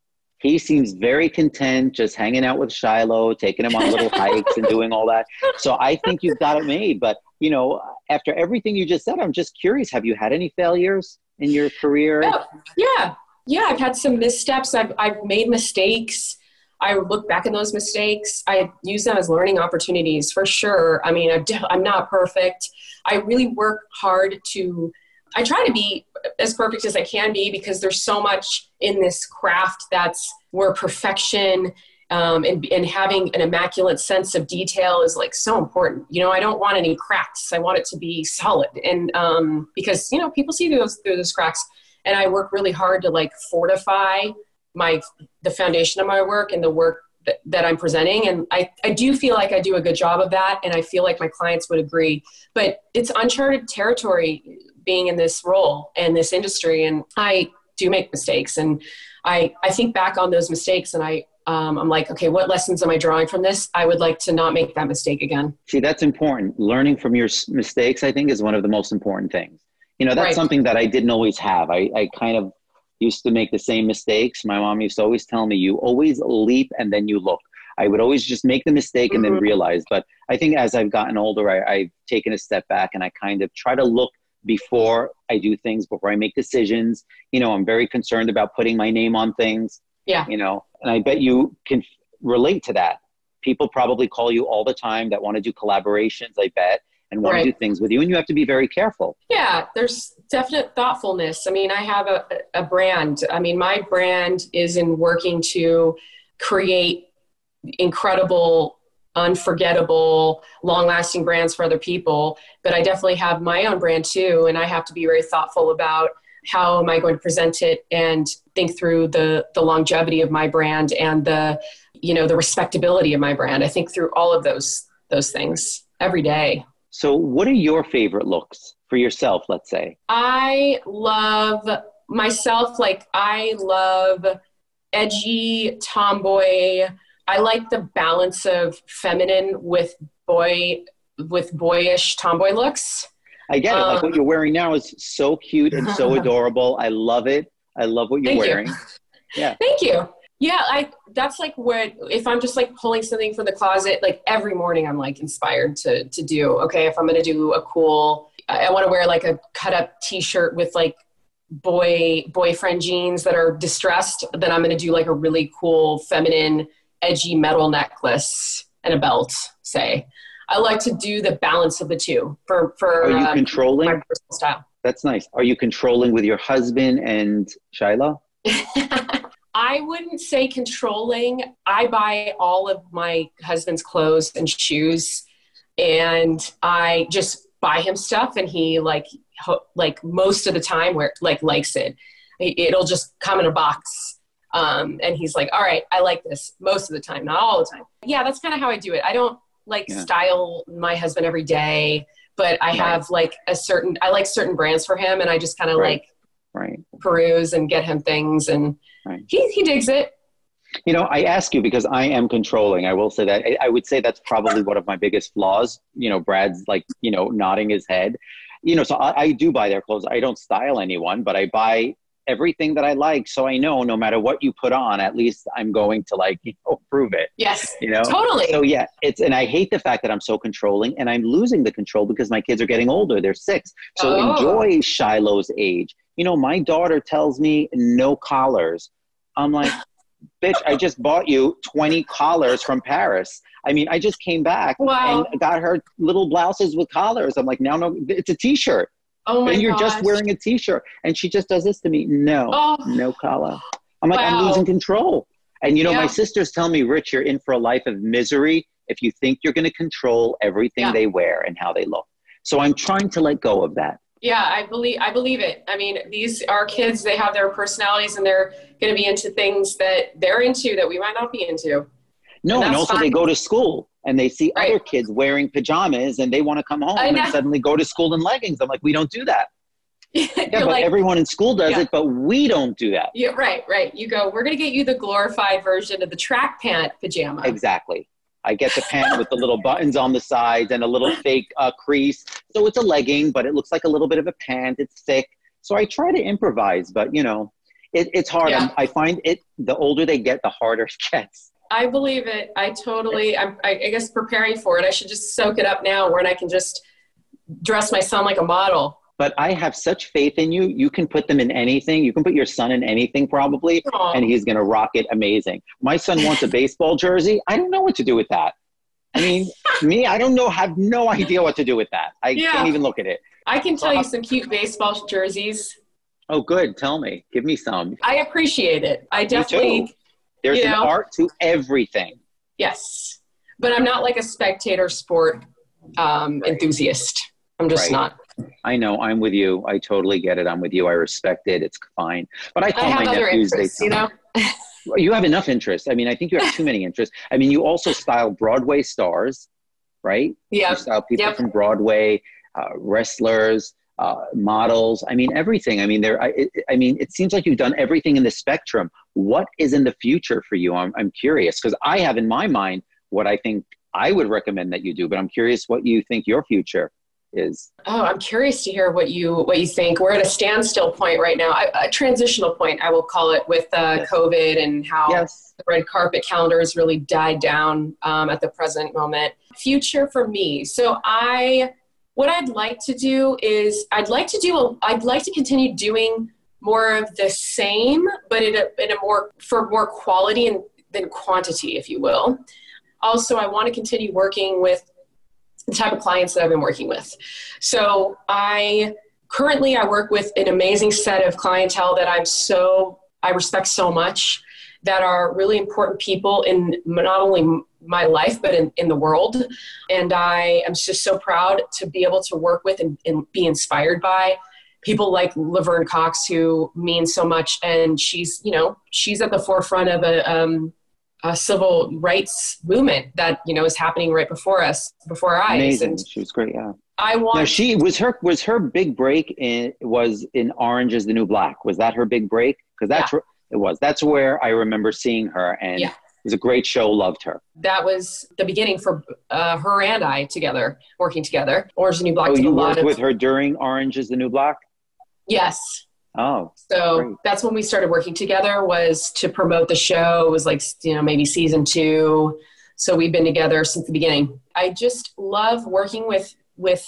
Speaker 3: He seems very content just hanging out with Shiloh, taking him on little hikes and doing all that. So I think you've got it made. But you know, after everything you just said, I'm just curious. Have you had any failures in your career?
Speaker 4: Yeah, yeah, yeah. I've had some missteps. I've I've made mistakes. I look back at those mistakes. I use them as learning opportunities for sure. I mean, I'm not perfect. I really work hard to, I try to be as perfect as I can be because there's so much in this craft that's where perfection um, and, and having an immaculate sense of detail is like so important. You know, I don't want any cracks. I want it to be solid. And um, because, you know, people see those, through those cracks. And I work really hard to like fortify my the foundation of my work and the work that, that I'm presenting. And I, I do feel like I do a good job of that. And I feel like my clients would agree. But it's uncharted territory being in this role and this industry. And I do make mistakes. And I, I think back on those mistakes and I, um, I'm like, okay, what lessons am I drawing from this? I would like to not make that mistake again.
Speaker 3: See, that's important. Learning from your mistakes, I think, is one of the most important things. You know, that's right. something that I didn't always have. I, I kind of used to make the same mistakes. My mom used to always tell me, you always leap and then you look. I would always just make the mistake and mm-hmm. then realize. But I think as I've gotten older, I, I've taken a step back and I kind of try to look before I do things, before I make decisions. You know, I'm very concerned about putting my name on things.
Speaker 4: Yeah.
Speaker 3: You know, and I bet you can relate to that. People probably call you all the time that want to do collaborations, I bet and want right. to do things with you and you have to be very careful.
Speaker 4: Yeah there's definite thoughtfulness. I mean i have a, a brand. I mean my brand is in working to create incredible unforgettable long lasting brands for other people but i definitely have my own brand too and i have to be very thoughtful about how am i going to present it and think through the the longevity of my brand and the you know the respectability of my brand. I think through all of those those things every day
Speaker 3: so, what are your favorite looks for yourself, let's say?
Speaker 4: I love myself, like, I love edgy tomboy. I like the balance of feminine with boy with boyish tomboy looks.
Speaker 3: I get it. Um, like what um, you're wearing now is so cute and so adorable. I love it. I love what you're wearing.
Speaker 4: You. Yeah. Thank you. Yeah, I that's like what if I'm just like pulling something from the closet, like every morning I'm like inspired to to do. Okay, if I'm gonna do a cool I, I want to wear like a cut up t-shirt with like boy boyfriend jeans that are distressed, then I'm gonna do like a really cool feminine edgy metal necklace and a belt, say. I like to do the balance of the two for for
Speaker 3: Are you
Speaker 4: um,
Speaker 3: controlling?
Speaker 4: my personal style.
Speaker 3: That's nice. Are you controlling with your husband and Shiloh?
Speaker 4: I wouldn't say controlling. I buy all of my husband's clothes and shoes, and I just buy him stuff, and he like ho- like most of the time where like likes it. It- It'll just come in a box, um, and he's like, "All right, I like this." Most of the time, not all the time. Yeah, that's kind of how I do it. I don't like
Speaker 3: Yeah.
Speaker 4: style my husband every day, but I
Speaker 3: Right.
Speaker 4: have like a certain. I like certain brands for him, and I just kind of
Speaker 3: Right.
Speaker 4: like
Speaker 3: Right.
Speaker 4: peruse and get him things and
Speaker 3: Right.
Speaker 4: he, he digs it
Speaker 3: You know, I ask you because I am controlling. I will say that. I, I would say that's probably one of my biggest flaws. You know, Brad's like, you know, nodding his head. You know, so I, I do buy their clothes. I don't style anyone, but I buy everything that I like. So I know no matter what you put on, at least I'm going to like, you know, prove it.
Speaker 4: yes
Speaker 3: You know?
Speaker 4: totally
Speaker 3: So yeah, it's and I hate the fact that I'm so controlling and I'm losing the control because my kids are getting older. They're six. So
Speaker 4: Oh.
Speaker 3: enjoy Shiloh's age. You know, my daughter tells me no collars. I'm like, bitch, I just bought you 20 collars from Paris. I mean, I just came back
Speaker 4: Wow.
Speaker 3: and got her little blouses with collars. I'm like, now no, it's a t-shirt.
Speaker 4: oh my
Speaker 3: and you're
Speaker 4: gosh.
Speaker 3: just wearing a t-shirt. And she just does this to me. No,
Speaker 4: oh
Speaker 3: no collar. I'm like, I'm losing control. And you know, my sisters tell me, Ritch, you're in for a life of misery if you think you're going to control everything
Speaker 4: Yeah.
Speaker 3: they wear and how they look. So I'm trying to let go of that.
Speaker 4: Yeah i believe i believe it i mean these are kids they have their personalities and they're going to be into things that they're into that we might not be into
Speaker 3: No,
Speaker 4: And
Speaker 3: and, also
Speaker 4: fine.
Speaker 3: they go to school and they see
Speaker 4: Right.
Speaker 3: other kids wearing pajamas and they want to come home and suddenly go to school in leggings. I'm like, we don't do that. Yeah, but
Speaker 4: like
Speaker 3: everyone in school does
Speaker 4: Yeah.
Speaker 3: it, but we don't do that.
Speaker 4: yeah, right right you go we're going to get you the glorified version of the track pant pajama
Speaker 3: Exactly. I get the pant with the little buttons on the sides and a little fake uh, crease. So it's a legging, but it looks like a little bit of a pant. It's thick. So I try to improvise, but you know, it, it's hard.
Speaker 4: Yeah.
Speaker 3: I find it, the older they get, the harder it gets.
Speaker 4: I believe it. I totally. I'm. I, I guess preparing for it. I should just soak it up now, where I can just dress my son like a model.
Speaker 3: But I have such faith in you. You can put them in anything. You can put your son in anything probably,
Speaker 4: Aw.
Speaker 3: and he's going to rock it amazing. My son wants a baseball jersey. I don't know what to do with that. I mean, me, I don't know, have no idea what to do with that. I
Speaker 4: Yeah.
Speaker 3: can't even look at it.
Speaker 4: I can tell you some cute baseball jerseys.
Speaker 3: Oh, good. Tell me. Give me some.
Speaker 4: I appreciate it. I definitely.
Speaker 3: There's an
Speaker 4: know.
Speaker 3: art to everything.
Speaker 4: yes, but I'm not like a spectator sport um,
Speaker 3: Right.
Speaker 4: enthusiast. I'm just
Speaker 3: Right.
Speaker 4: not.
Speaker 3: I know. I'm with you. I totally get it. I'm with you. I respect it. It's fine. But I
Speaker 4: I have
Speaker 3: my
Speaker 4: other
Speaker 3: nephews.
Speaker 4: interests,
Speaker 3: they
Speaker 4: you know.
Speaker 3: You have enough interests. I mean, I think you have too many interests. I mean, you also style Broadway stars, right?
Speaker 4: Yeah,
Speaker 3: You style people
Speaker 4: Yep.
Speaker 3: from Broadway, uh, wrestlers, uh, models. I mean, everything. I mean, there. I, it, I mean, it seems like you've done everything in the spectrum. What is in the future for you? I'm, I'm curious because I have in my mind what I think I would recommend that you do, but I'm curious what you think your future is.
Speaker 4: Oh, I'm curious to hear what you what you think. We're at a standstill point right now, a, a transitional point, I will call it, with uh. COVID and how
Speaker 3: Yes.
Speaker 4: the red carpet calendar has really died down um, at the present moment. Future for me. So I, what I'd like to do is I'd like to do a, I'd like to continue doing more of the same, but in a, in a more for more quality and than quantity, if you will. Also, I want to continue working with the type of clients that I've been working with. So I currently I work with an amazing set of clientele that I'm so I respect so much that are really important people in not only my life but in, in the world and i am just so proud to be able to work with and, and be inspired by people like laverne cox who means so much and she's you know she's at the forefront of a, um, a civil rights movement that you know is happening right before us before our eyes
Speaker 3: Amazing.
Speaker 4: and
Speaker 3: She was great. Yeah.
Speaker 4: i want
Speaker 3: Now she was her was her big break in was in Orange is the New Black. Was that her big break? Because that's where it was. That's where I remember seeing her, and
Speaker 4: Yeah.
Speaker 3: it was a great show. Loved her.
Speaker 4: that was the beginning for uh, her and I together, working together. Orange is the New Black
Speaker 3: Oh,
Speaker 4: did a
Speaker 3: you
Speaker 4: lot
Speaker 3: worked
Speaker 4: of
Speaker 3: with her during Orange is the New Black.
Speaker 4: yes,
Speaker 3: Oh,
Speaker 4: so
Speaker 3: great.
Speaker 4: that's when we started working together. Was to promote the show. It was like you know maybe season two. So we've been together since the beginning. I just love working with with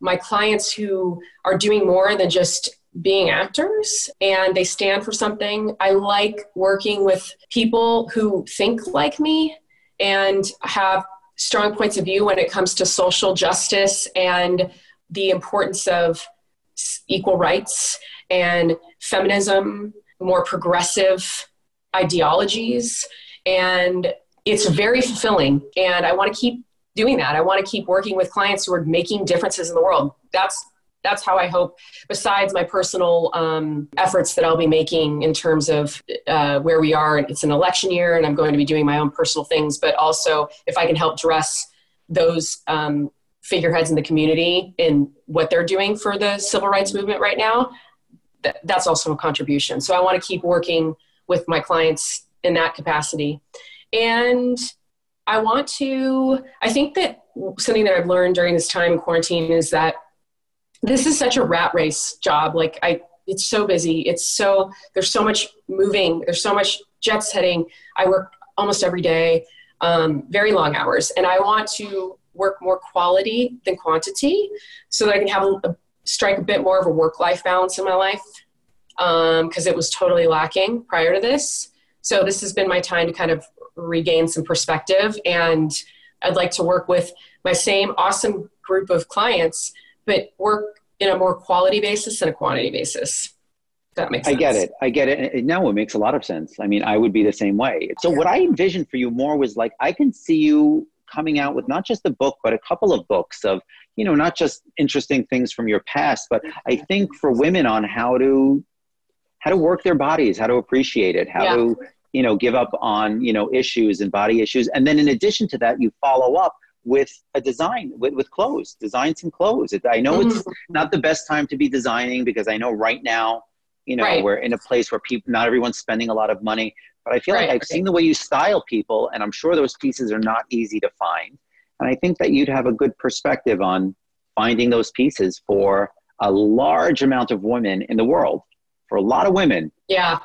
Speaker 4: my clients who are doing more than just being actors and they stand for something. I like working with people who think like me and have strong points of view when it comes to social justice and the importance of equal rights and feminism, more progressive ideologies. And it's very fulfilling. And I want to keep doing that. I want to keep working with clients who are making differences in the world. That's that's how I hope. Besides my personal um, efforts that I'll be making in terms of uh, where we are, it's an election year, and I'm going to be doing my own personal things. But also, if I can help dress those um, figureheads in the community in what they're doing for the civil rights movement right now, th- that's also a contribution. So I want to keep working with my clients in that capacity, and I want to. I think that something that I've learned during this time in quarantine is that this is such a rat race job. Like I, it's so busy. It's so there's so much moving. There's so much jet setting. I work almost every day, um, very long hours, and I want to work more quality than quantity, so that I can have a, a strike a bit more of a work life balance in my life because um, it was totally lacking prior to this. So this has been my time to kind of regain some perspective, and I'd like to work with my same awesome group of clients but work in a more quality basis than a quantity basis. That makes sense.
Speaker 3: I get it. I get it. No, it makes a lot of sense. I mean, I would be the same way. So, what I envisioned for you more was like, I can see you coming out with not just a book, but a couple of books of, you know, not just interesting things from your past, but I think for women on how to how to work their bodies, how to appreciate it, how yeah. to, you know, give up on, you know, issues and body issues. And then in addition to that, you follow up with a design with, with clothes design some clothes it, i know mm-hmm. it's not the best time to be designing because i know right now you know right. we're in a place where people not everyone's spending a lot of money but i feel right. like i've seen the way you style people and i'm sure those pieces are not easy to find and i think that you'd have a good perspective on finding those pieces for a large amount of women in the world for a lot of women
Speaker 4: yeah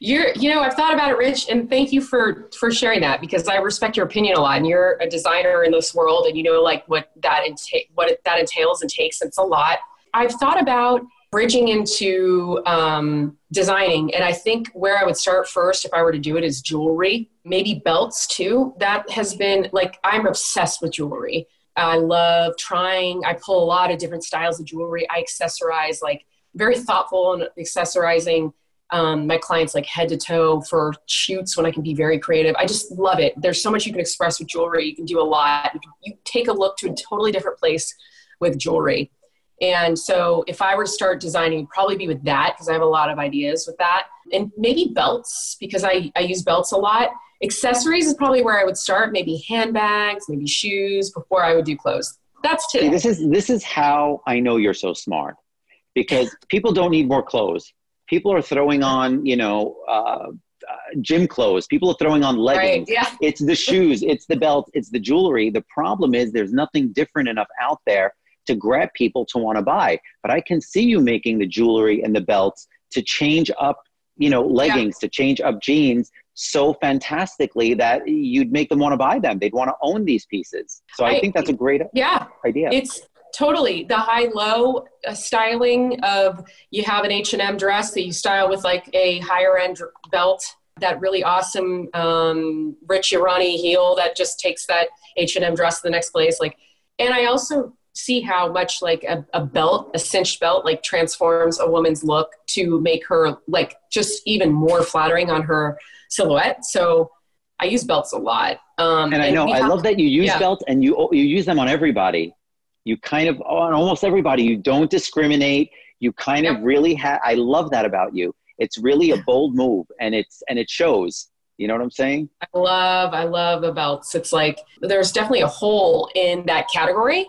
Speaker 4: you're, you know, I've thought about it, Ritch, and thank you for for sharing that because I respect your opinion a lot. And you're a designer in this world, and you know, like what that enta- what it, that entails and takes. It's a lot. I've thought about bridging into um, designing, and I think where I would start first, if I were to do it, is jewelry, maybe belts too. That has been like I'm obsessed with jewelry. I love trying. I pull a lot of different styles of jewelry. I accessorize like very thoughtful and accessorizing um, my clients like head to toe for shoots when I can be very creative. I just love it. There's so much you can express with jewelry. You can do a lot. You take a look to a totally different place with jewelry. And so if I were to start designing, it'd probably be with that because I have a lot of ideas with that. And maybe belts because I, I use belts a lot. Accessories is probably where I would start, maybe handbags, maybe shoes before I would do clothes. That's today.
Speaker 3: See, this is this is how I know you're so smart. Because people don't need more clothes people are throwing on you know uh, uh, gym clothes people are throwing on leggings
Speaker 4: right, yeah.
Speaker 3: it's the shoes it's the belt it's the jewelry the problem is there's nothing different enough out there to grab people to want to buy but i can see you making the jewelry and the belts to change up you know leggings yeah. to change up jeans so fantastically that you'd make them want to buy them. They'd want to own these pieces. So i, I think that's a great
Speaker 4: yeah.
Speaker 3: idea.
Speaker 4: It's totally the high low uh, styling of you have an h&m dress that you style with like a higher end belt that really awesome um, Ritch Erani heel that just takes that h&m dress to the next place like and i also see how much like a, a belt a cinched belt like transforms a woman's look to make her like just even more flattering on her silhouette. So I use belts a lot.
Speaker 3: Um, and I know I love that you use yeah. belts and you you use them on everybody. You kind of on almost everybody. You don't discriminate. You kind of really have i love that about you. It's really a bold move and it's and it shows. You know what i'm saying?
Speaker 4: I love i love the belts. It's like there's definitely a hole in that category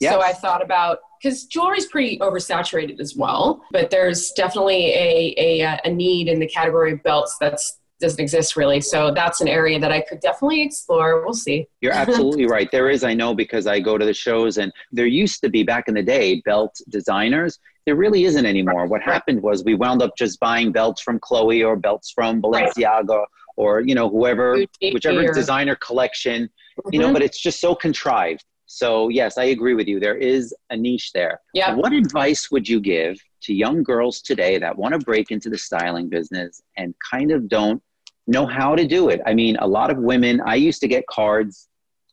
Speaker 4: yes. so i thought about because jewelry's pretty oversaturated as well but there's definitely a, a a need in the category of belts that's doesn't exist really. So that's an area that I could definitely explore. We'll see.
Speaker 3: You're absolutely right. There is, I know, because I go to the shows, and there used to be back in the day belt designers. There really isn't anymore. What happened was we wound up just buying belts from Chloe or belts from Balenciaga right. or you know whoever, whichever or... designer collection. Mm-hmm. You know, mm-hmm. but it's just so contrived. So yes, I agree with you. There is a niche there.
Speaker 4: Yeah.
Speaker 3: What advice would you give to young girls today that want to break into the styling business and kind of don't know how to do it? I mean, a lot of women. I used to get cards.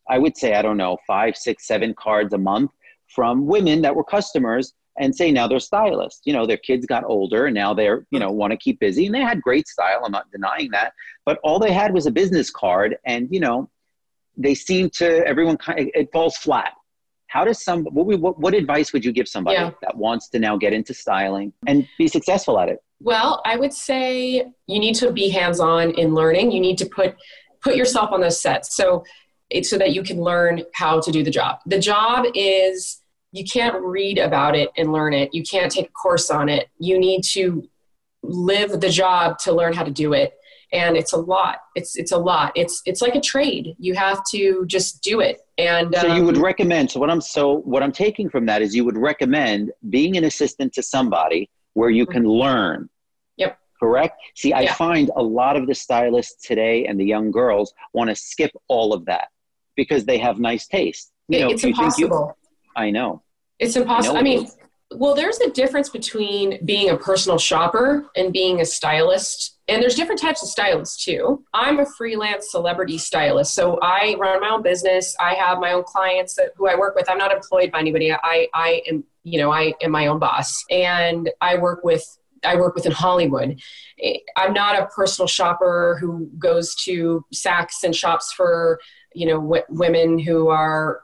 Speaker 3: I would say I don't know five, six, seven cards a month from women that were customers and say now they're stylists. You know, their kids got older and now they're, you know, want to keep busy and they had great style. I'm not denying that. But all they had was a business card and, you know, they seem to, everyone kind of, it falls flat. How does some, what, what, what advice would you give somebody yeah. that wants to now get into styling and be successful at it?
Speaker 4: Well, I would say you need to be hands on in learning. You need to put, put yourself on those sets. So, so that you can learn how to do the job. The job is, you can't read about it and learn it. You can't take a course on it. You need to live the job to learn how to do it. And it's a lot. It's it's a lot. It's it's like a trade. You have to just do it. And
Speaker 3: so you would um, recommend. So what I'm so what I'm taking from that is you would recommend being an assistant to somebody where you can mm-hmm. learn.
Speaker 4: Yep.
Speaker 3: Correct. See, I yeah. find a lot of the stylists today and the young girls want to skip all of that because they have nice taste.
Speaker 4: You know, it's impossible.
Speaker 3: You, I know.
Speaker 4: It's impossible. I, I mean, well, there's a difference between being a personal shopper and being a stylist. And there's different types of stylists too. I'm a freelance celebrity stylist. So I run my own business. I have my own clients that, who I work with. I'm not employed by anybody. I, I am, you know, I am my own boss. And I work with I work with in Hollywood. Eh, I'm not a personal shopper who goes to Saks and shops for, you know, w- women who are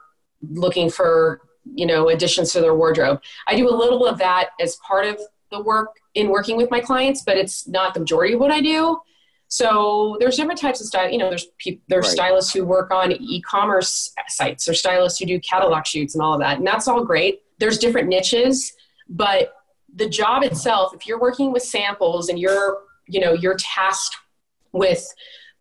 Speaker 4: looking for you know additions to their wardrobe i do a little of that as part of the work in working with my clients but it's not the majority of what i do so there's different types of style you know there's people there's right. stylists who work on e-commerce sites or stylists who do catalog shoots and all of that and that's all great there's different niches but the job itself if you're working with samples and you're you know you're tasked with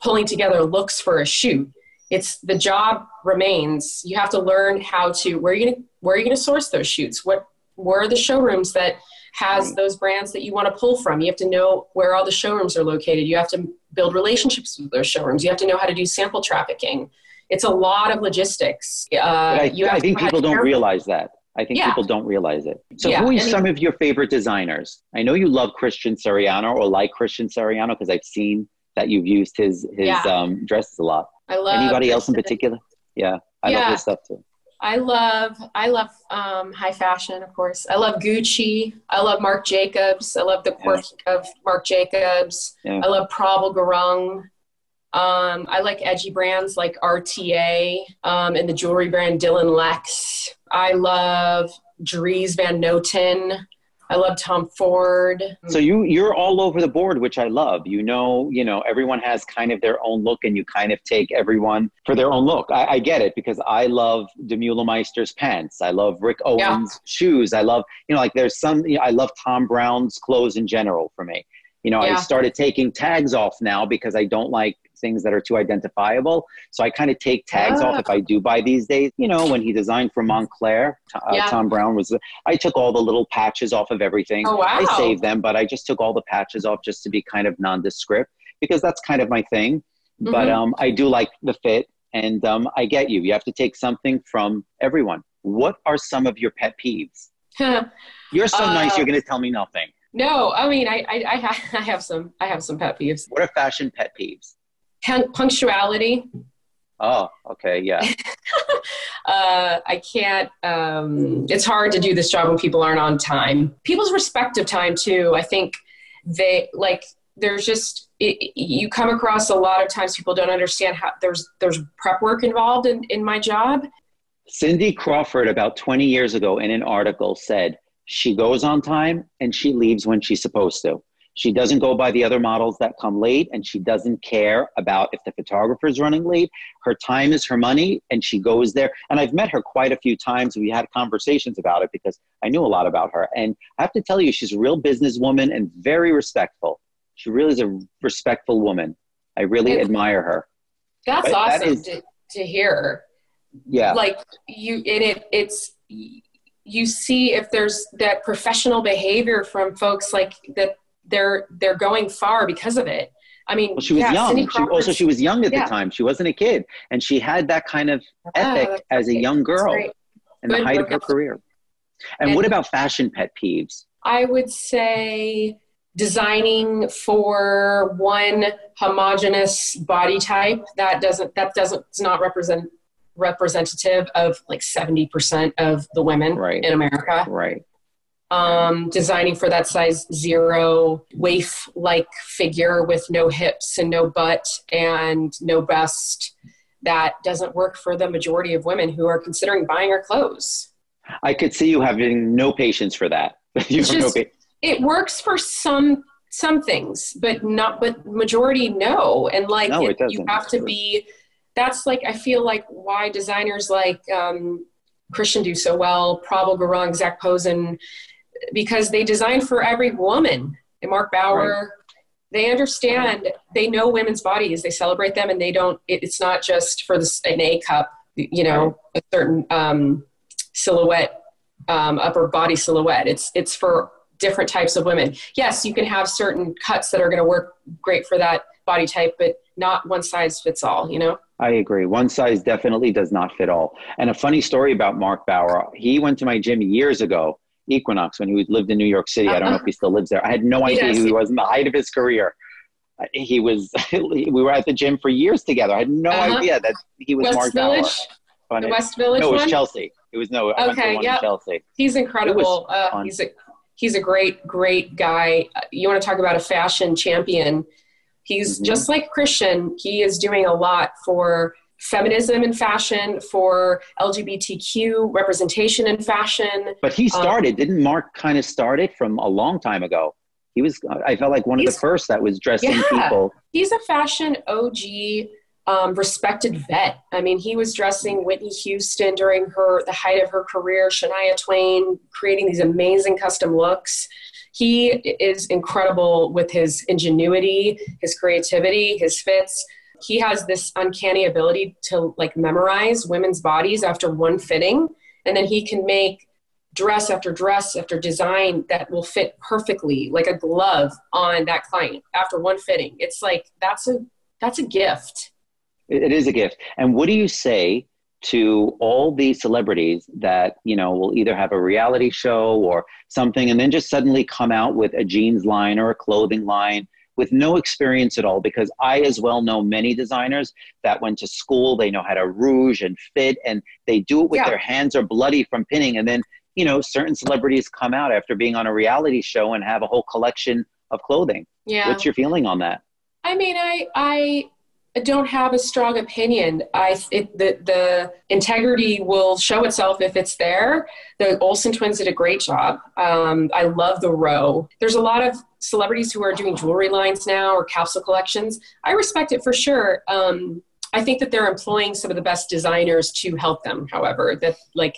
Speaker 4: pulling together looks for a shoot it's the job remains you have to learn how to where are you going to where are you going to source those shoots? What where are the showrooms that has those brands that you want to pull from? You have to know where all the showrooms are located. You have to build relationships with those showrooms. You have to know how to do sample trafficking. It's a lot of logistics. Uh,
Speaker 3: I, I think people don't realize that. I think yeah. people don't realize it. So, yeah. who are some of your favorite designers? I know you love Christian Siriano or like Christian Siriano because I've seen that you've used his his yeah. um, dresses a lot.
Speaker 4: I love
Speaker 3: anybody Christian. else in particular. Yeah, I love his stuff too.
Speaker 4: I love I love um, high fashion, of course. I love Gucci. I love Marc Jacobs. I love the quirk yeah. of Marc Jacobs. Yeah. I love Prabal Gurung. Um, I like edgy brands like RTA um, and the jewelry brand Dylan Lex. I love Dries Van Noten. I love Tom Ford.
Speaker 3: So you you're all over the board, which I love. You know, you know, everyone has kind of their own look, and you kind of take everyone for their own look. I, I get it because I love Demeulemeester's pants. I love Rick Owens' yeah. shoes. I love, you know, like there's some. You know, I love Thom Browne's clothes in general. For me, you know, yeah. I started taking tags off now because I don't like things that are too identifiable. So I kind of take tags off if I do buy these days. You know, when he designed for Moncler, uh, yeah. Thom Browne was, I took all the little patches off of everything.
Speaker 4: Oh, wow.
Speaker 3: I saved them, but I just took all the patches off just to be kind of nondescript because that's kind of my thing. Mm-hmm. But um, I do like the fit and um, I get you. You have to take something from everyone. What are some of your pet peeves? You're so uh, nice. You're going to tell me nothing.
Speaker 4: No, I mean, I, I, I, have, I have some, I have some pet peeves.
Speaker 3: What are fashion pet peeves?
Speaker 4: Punctuality.
Speaker 3: Oh, okay, yeah.
Speaker 4: uh, I can't. Um, it's hard to do this job when people aren't on time. People's respect of time too. I think they like. There's just it, you come across a lot of times people don't understand how there's there's prep work involved in, in my job.
Speaker 3: Cindy Crawford, about 20 years ago, in an article, said she goes on time and she leaves when she's supposed to. She doesn't go by the other models that come late, and she doesn't care about if the photographer is running late. Her time is her money, and she goes there. And I've met her quite a few times. We had conversations about it because I knew a lot about her. And I have to tell you, she's a real businesswoman and very respectful. She really is a respectful woman. I really and admire her.
Speaker 4: That's but awesome that is, to, to hear.
Speaker 3: Yeah.
Speaker 4: Like you, and it, it's you see if there's that professional behavior from folks like that they're they're going far because of it. I mean,
Speaker 3: well, she was
Speaker 4: yeah,
Speaker 3: young. She, also, she was young at
Speaker 4: Yeah.
Speaker 3: the time. She wasn't a kid, and she had that kind of ethic as a young girl in the height of her career. And,
Speaker 4: And-
Speaker 3: what about fashion pet peeves?
Speaker 4: I would say designing for one homogenous body type that doesn't that doesn't is not represent representative of like 70% of the women
Speaker 3: Right.
Speaker 4: in America.
Speaker 3: Right.
Speaker 4: Um, designing for that size zero waif like figure with no hips and no butt and no bust that doesn't work for the majority of women who are considering buying our clothes.
Speaker 3: I could see you having no patience for that. you
Speaker 4: It's
Speaker 3: no pa-
Speaker 4: it works for some some things but not but majority no and like
Speaker 3: No, it
Speaker 4: you
Speaker 3: doesn't.
Speaker 4: have to be that's like i feel like why designers like um, christian do so well prabal gurung Zac Posen because they design for every woman. And Marc Bouwer they understand they know women's bodies. They celebrate them and they don't it, it's not just for this an a cup you know a certain um, silhouette um, upper body silhouette. It's it's for different types of women. Yes you can have certain cuts that are going to work great for that body type but not one size fits all you know?
Speaker 3: I agree. One size definitely does not fit all. And a funny story about Marc Bouwer. He went to my gym years ago, Equinox, when he lived in New York City. I don't know if he still lives there. I had no
Speaker 4: He
Speaker 3: idea
Speaker 4: does.
Speaker 3: who he was in the height of his career. Uh, He was. we were at the gym for years together. I had no
Speaker 4: Uh-huh.
Speaker 3: idea that he was
Speaker 4: west
Speaker 3: Mark
Speaker 4: village the
Speaker 3: Funny.
Speaker 4: west village
Speaker 3: no, it was
Speaker 4: one
Speaker 3: Chelsea. It was no. I
Speaker 4: Okay,
Speaker 3: Yeah. Chelsea.
Speaker 4: he's incredible uh, he's a he's a great great guy you want to talk about a fashion champion he's
Speaker 3: Mhm.
Speaker 4: just like christian he is doing a lot for feminism in fashion for lgbtq representation in fashion
Speaker 3: But he
Speaker 4: Um,
Speaker 3: started. didn't Mark kind of start it from a long time ago? He was. I felt like one of the first that was dressing
Speaker 4: Yeah.
Speaker 3: people.
Speaker 4: he's a fashion OG, um, respected vet. I mean, he was dressing Whitney Houston during her the height of her career, Shania Twain, creating these amazing custom looks. He is incredible with his ingenuity, his creativity, his fits. He has this uncanny ability to like memorize women's bodies after one fitting, and then he can make dress after dress after design that will fit perfectly like a glove on that client after one fitting. It's like that's a that's a gift.
Speaker 3: It is a gift. And what do you say to all these celebrities that you know will either have a reality show or something, and then just suddenly come out with a jeans line or a clothing line with no experience at all? Because I, as well, know many designers that went to school. They know how to rouge and fit, and they do it with
Speaker 4: Yeah.
Speaker 3: their hands are bloody from pinning, and then you know certain celebrities come out after being on a reality show and have a whole collection of clothing.
Speaker 4: yeah
Speaker 3: What's your feeling on that?
Speaker 4: i mean i i don't have a strong opinion. I it, the the integrity will show itself if it's there. The olsen twins did a great job. Um, i love the row. There's a lot of celebrities who are doing jewelry lines now or capsule collections. I respect it for sure. Um, i think that they're employing some of the best designers to help them however that like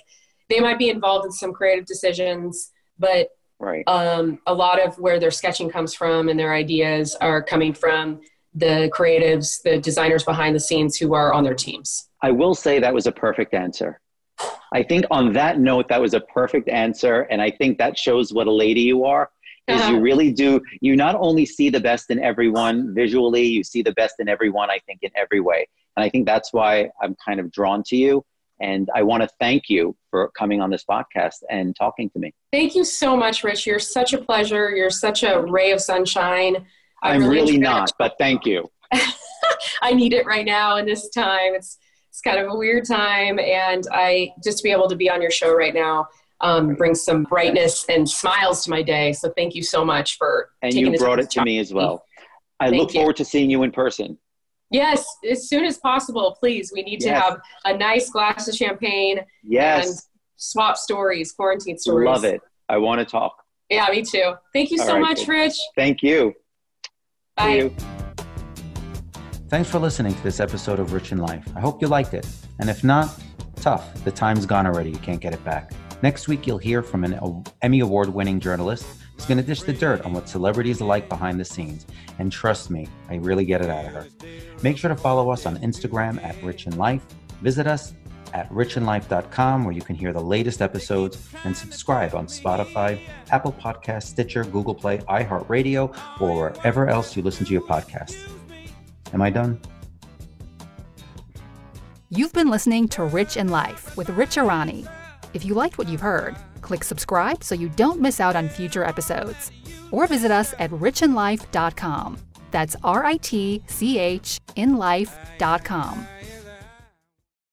Speaker 4: they might be involved in some creative decisions but
Speaker 3: Right.
Speaker 4: um, a lot of where their sketching comes from and their ideas are coming from the creatives, the designers behind the scenes who are on their teams.
Speaker 3: I will say that was a perfect answer. I think on that note, that was a perfect answer. And I think that shows what a lady you are. Is
Speaker 4: Uh-huh.
Speaker 3: you really do, you not only see the best in everyone visually, you see the best in everyone, I think, in every way. And I think that's why I'm kind of drawn to you. And I want to thank you for coming on this podcast and talking to me.
Speaker 4: Thank you so much, Ritch. You're such a pleasure. You're such a ray of sunshine. I
Speaker 3: I'm really
Speaker 4: enjoyed
Speaker 3: not, but thank you.
Speaker 4: I need it right now in this time. It's it's kind of a weird time, and I just to be able to be on your show right now um, brings some brightness and smiles to my day. So thank you so much for
Speaker 3: And you brought it to me as well. I
Speaker 4: Thank
Speaker 3: look
Speaker 4: you.
Speaker 3: forward to seeing you in person.
Speaker 4: Yes, as soon as possible, please. We need to
Speaker 3: Yes.
Speaker 4: have a nice glass of champagne
Speaker 3: Yes,
Speaker 4: and swap stories, quarantine stories.
Speaker 3: love it. I want to talk.
Speaker 4: Yeah, me too. Thank you
Speaker 3: All
Speaker 4: so
Speaker 3: right,
Speaker 4: much. Ritch.
Speaker 3: Thank you. See
Speaker 4: Bye.
Speaker 3: you.
Speaker 2: Thanks for listening to this episode of Ritch in Life. I hope you liked it. And if not, tough. The time's gone already. You can't get it back. Next week, you'll hear from an Emmy Award winning journalist who's going to dish the dirt on what celebrities are like behind the scenes. And trust me, I really get it out of her. Make sure to follow us on Instagram at Ritch in Life. Visit us
Speaker 3: at ritchinlife.com where you can hear the latest episodes and subscribe on Spotify, Apple Podcast, Stitcher, Google Play, iHeartRadio, or wherever else you listen to your podcasts. Am I done?
Speaker 1: You've been listening to Ritch in Life with Ritch Erani. If you liked what you've heard, click subscribe so you don't miss out on future episodes. Or visit us at ritchinlife.com. That's R I T C H in life.com.